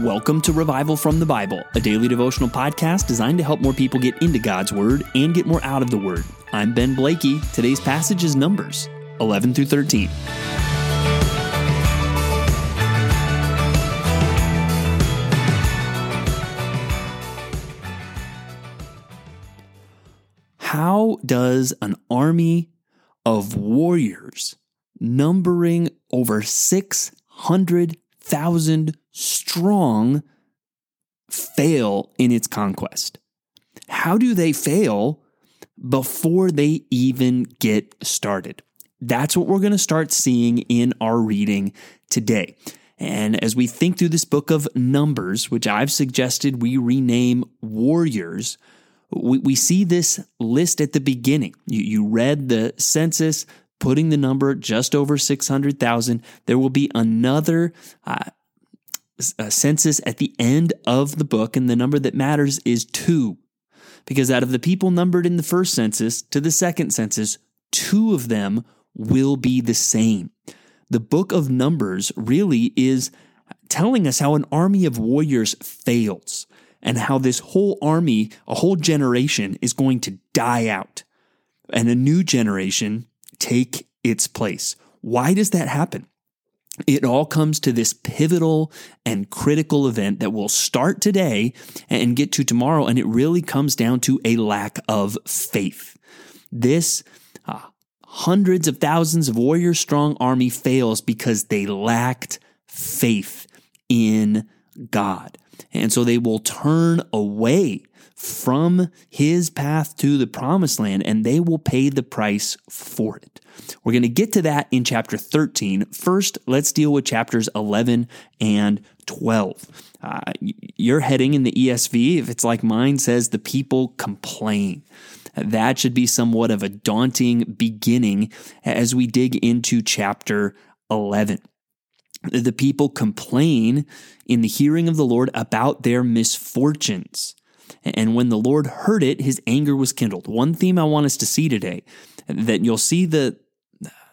Welcome to Revival from the Bible, a daily devotional podcast designed to help more people get into God's Word and get more out of the Word. I'm Ben Blakey. Today's passage is Numbers 11 through 13. How does an army of warriors numbering over 600,000 strong fail in its conquest? How do they fail before they even get started? That's what we're going to start seeing in our reading today. And as we think through this book of Numbers, which I've suggested we rename Warriors, we, we see this list at the beginning. You, you read the census, putting the number just over 600,000. There will be another uh, census at the end of the book, and the number that matters is two. Because out of the people numbered in the first census to the second census, two of them will be the same. The book of Numbers really is telling us how an army of warriors fails and how this whole army, a whole generation, is going to die out and a new generation take its place. Why does that happen? It all comes to this pivotal and critical event that will start today and get to tomorrow, and it really comes down to a lack of faith. This uh, hundreds of thousands of warrior strong army fails because they lacked faith in God. And so they will turn away from his path to the promised land and they will pay the price for it. We're going to get to that in chapter 13. First, let's deal with chapters 11 and 12. Uh, your heading in the ESV, if it's like mine, says the people complain. That should be somewhat of a daunting beginning as we dig into chapter 11 the people complain in the hearing of the Lord about their misfortunes. And when the Lord heard it, his anger was kindled. One theme I want us to see today that you'll see the,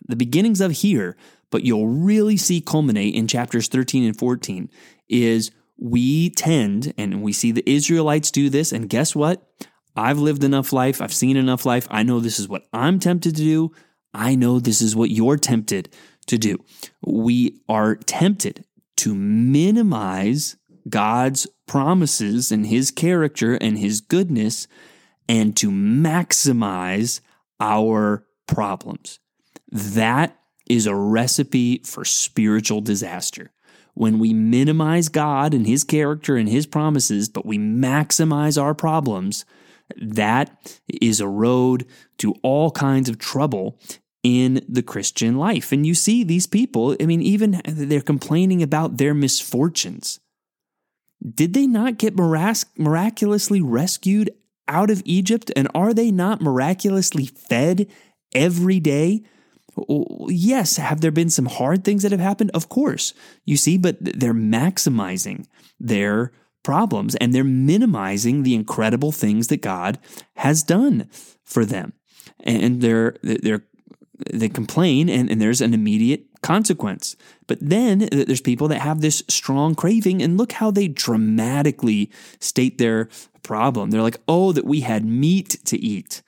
the beginnings of here, but you'll really see culminate in chapters 13 and 14 is we tend, and we see the Israelites do this, and guess what? I've lived enough life, I've seen enough life, I know this is what I'm tempted to do. I know this is what you're tempted to do. We are tempted to minimize God's promises and his character and his goodness and to maximize our problems. That is a recipe for spiritual disaster. When we minimize God and his character and his promises, but we maximize our problems, that is a road to all kinds of trouble in the Christian life. And you see these people, I mean, even they're complaining about their misfortunes. Did they not get mirac- miraculously rescued out of Egypt? And are they not miraculously fed every day? Yes, have there been some hard things that have happened? Of course, you see, but they're maximizing their problems and they're minimizing the incredible things that God has done for them. And they're they're they complain and, and there's an immediate consequence. But then there's people that have this strong craving, and look how they dramatically state their problem. They're like, oh, that we had meat to eat.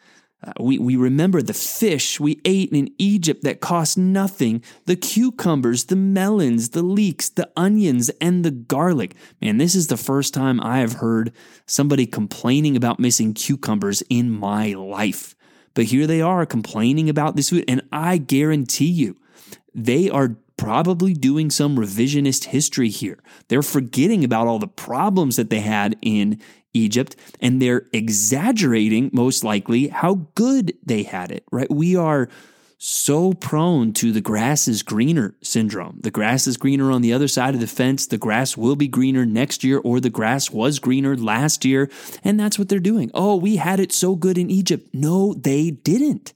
Uh, we, we remember the fish we ate in Egypt that cost nothing, the cucumbers, the melons, the leeks, the onions, and the garlic. Man, this is the first time I have heard somebody complaining about missing cucumbers in my life. But here they are complaining about this food. And I guarantee you, they are probably doing some revisionist history here. They're forgetting about all the problems that they had in Egypt and they're exaggerating, most likely, how good they had it, right? We are so prone to the grass is greener syndrome. The grass is greener on the other side of the fence. The grass will be greener next year, or the grass was greener last year. And that's what they're doing. Oh, we had it so good in Egypt. No, they didn't.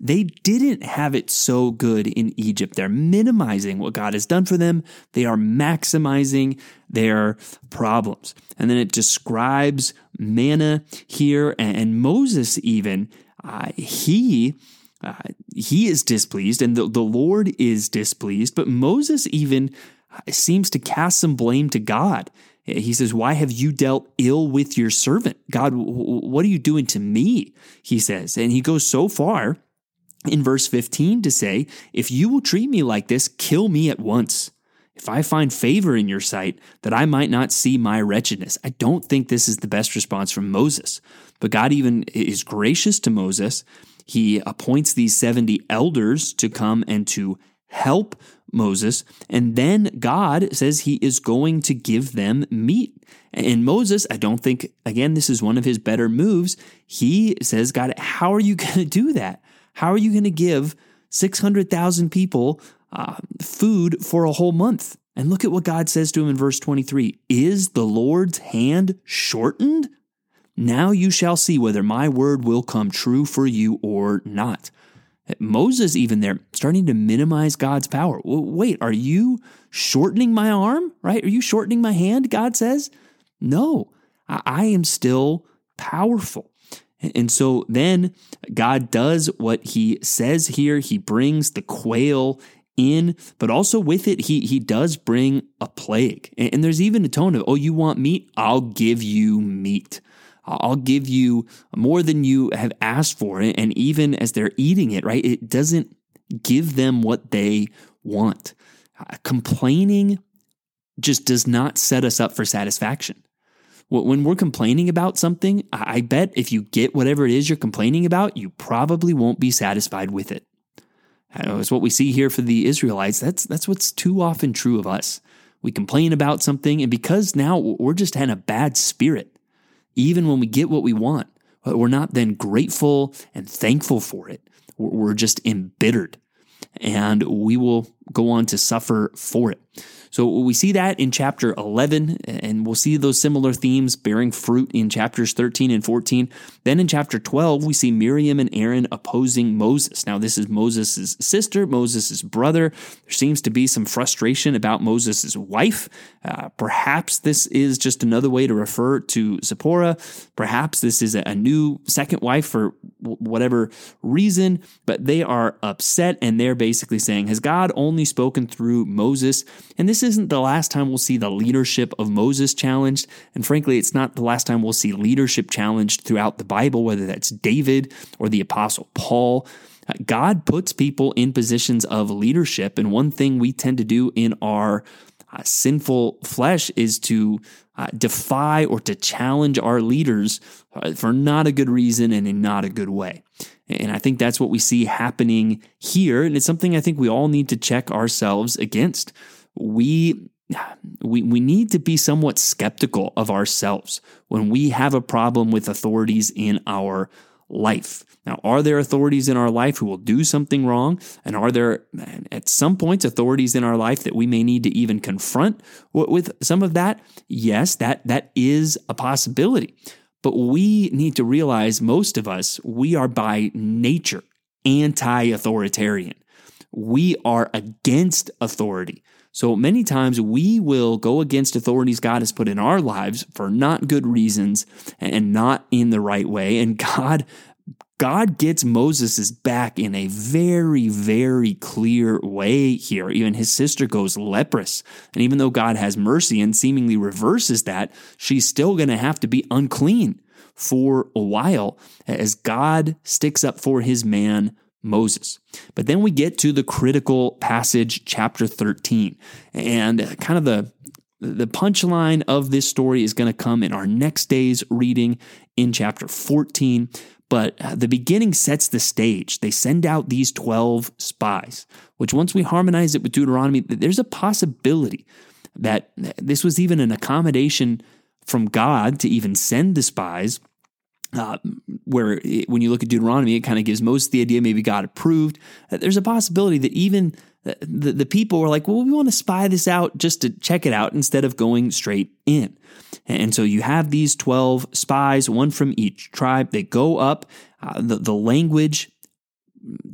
They didn't have it so good in Egypt. They're minimizing what God has done for them. They are maximizing their problems. And then it describes manna here, and Moses even, uh, he uh, he is displeased and the, the Lord is displeased. But Moses even seems to cast some blame to God. He says, Why have you dealt ill with your servant? God, what are you doing to me? He says. And he goes so far in verse 15 to say, If you will treat me like this, kill me at once. If I find favor in your sight, that I might not see my wretchedness. I don't think this is the best response from Moses. But God even is gracious to Moses. He appoints these 70 elders to come and to help Moses. And then God says he is going to give them meat. And Moses, I don't think, again, this is one of his better moves. He says, God, how are you going to do that? How are you going to give 600,000 people uh, food for a whole month? And look at what God says to him in verse 23 Is the Lord's hand shortened? Now you shall see whether my word will come true for you or not. Moses, even there, starting to minimize God's power. Wait, are you shortening my arm? Right? Are you shortening my hand? God says, No, I am still powerful. And so then God does what he says here. He brings the quail in, but also with it, he, he does bring a plague. And there's even a tone of, oh, you want meat? I'll give you meat. I'll give you more than you have asked for. And even as they're eating it, right, it doesn't give them what they want. Uh, complaining just does not set us up for satisfaction. When we're complaining about something, I bet if you get whatever it is you're complaining about, you probably won't be satisfied with it. It's what we see here for the Israelites. That's, that's what's too often true of us. We complain about something, and because now we're just in a bad spirit, even when we get what we want, we're not then grateful and thankful for it. We're just embittered and we will go on to suffer for it. So we see that in chapter 11, and we'll see those similar themes bearing fruit in chapters 13 and 14. Then in chapter 12, we see Miriam and Aaron opposing Moses. Now, this is Moses' sister, Moses' brother. There seems to be some frustration about Moses' wife. Uh, perhaps this is just another way to refer to Zipporah. Perhaps this is a new second wife for whatever reason, but they are upset and they're basically saying, Has God only spoken through Moses? And this isn't the last time we'll see the leadership of Moses challenged. And frankly, it's not the last time we'll see leadership challenged throughout the Bible, whether that's David or the Apostle Paul. God puts people in positions of leadership. And one thing we tend to do in our uh, sinful flesh is to uh, defy or to challenge our leaders uh, for not a good reason and in not a good way. And I think that's what we see happening here. And it's something I think we all need to check ourselves against. We we, we need to be somewhat skeptical of ourselves when we have a problem with authorities in our life. Now, are there authorities in our life who will do something wrong? And are there, at some points, authorities in our life that we may need to even confront with some of that? Yes, that, that is a possibility. But we need to realize most of us, we are by nature anti authoritarian. We are against authority. So many times we will go against authorities God has put in our lives for not good reasons and not in the right way. And God God gets Moses' back in a very, very clear way here. Even his sister goes leprous. And even though God has mercy and seemingly reverses that, she's still going to have to be unclean for a while as God sticks up for his man Moses. But then we get to the critical passage, chapter 13. And kind of the the punchline of this story is going to come in our next day's reading in chapter 14. But uh, the beginning sets the stage. They send out these 12 spies, which once we harmonize it with Deuteronomy, there's a possibility that this was even an accommodation from God to even send the spies. Uh, where it, when you look at Deuteronomy, it kind of gives Moses the idea maybe God approved. Uh, there's a possibility that even the, the people were like, well, we want to spy this out just to check it out instead of going straight in. And so you have these 12 spies, one from each tribe. They go up. Uh, the, the language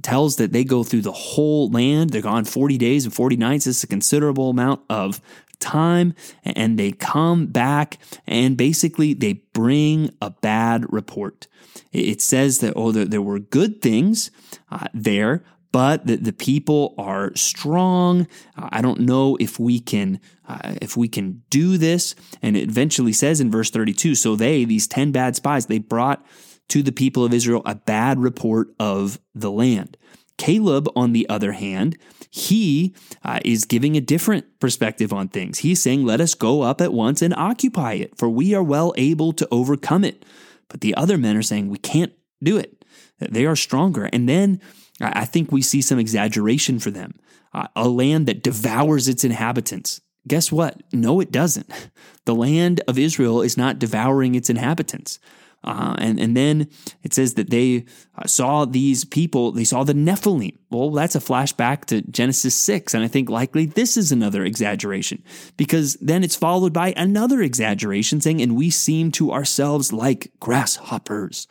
tells that they go through the whole land. They're gone 40 days and 40 nights. It's a considerable amount of time. And they come back and basically they bring a bad report. It says that, oh, there, there were good things uh, there, but the, the people are strong. Uh, I don't know if we can uh, if we can do this. And it eventually says in verse 32 so they, these 10 bad spies, they brought to the people of Israel a bad report of the land. Caleb, on the other hand, he uh, is giving a different perspective on things. He's saying, Let us go up at once and occupy it, for we are well able to overcome it. But the other men are saying, We can't do it. They are stronger. And then I think we see some exaggeration for them. Uh, a land that devours its inhabitants. Guess what? No, it doesn't. The land of Israel is not devouring its inhabitants. Uh, and, and then it says that they uh, saw these people, they saw the Nephilim. Well, that's a flashback to Genesis 6. And I think likely this is another exaggeration because then it's followed by another exaggeration saying, and we seem to ourselves like grasshoppers.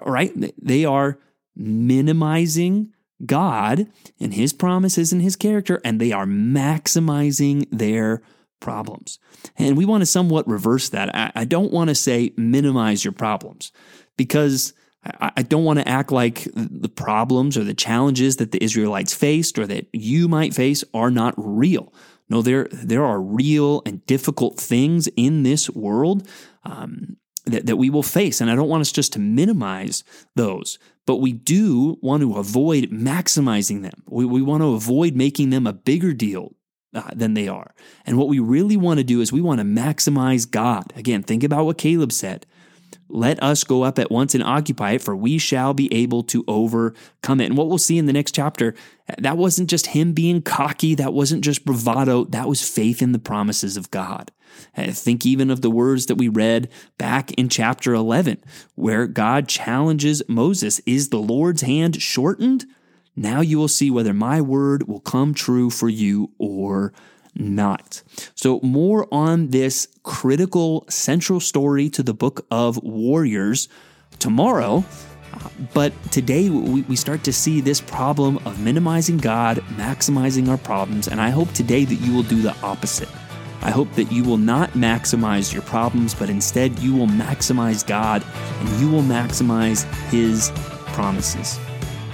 All right? They are minimizing God and his promises and his character, and they are maximizing their problems. And we want to somewhat reverse that. I, I don't want to say minimize your problems because I, I don't want to act like the problems or the challenges that the Israelites faced or that you might face are not real. No, there, there are real and difficult things in this world um, that, that we will face. And I don't want us just to minimize those, but we do want to avoid maximizing them. We, we want to avoid making them a bigger deal uh, than they are. And what we really want to do is we want to maximize God. Again, think about what Caleb said. Let us go up at once and occupy it, for we shall be able to overcome it. And what we'll see in the next chapter, that wasn't just him being cocky, that wasn't just bravado, that was faith in the promises of God. Think even of the words that we read back in chapter 11, where God challenges Moses Is the Lord's hand shortened? Now you will see whether my word will come true for you or not. So, more on this critical central story to the book of Warriors tomorrow. But today we, start to see this problem of minimizing God, maximizing our problems, and I hope today that you will do the opposite. I hope that you will not maximize your problems, but instead you will maximize God and you will maximize His promises.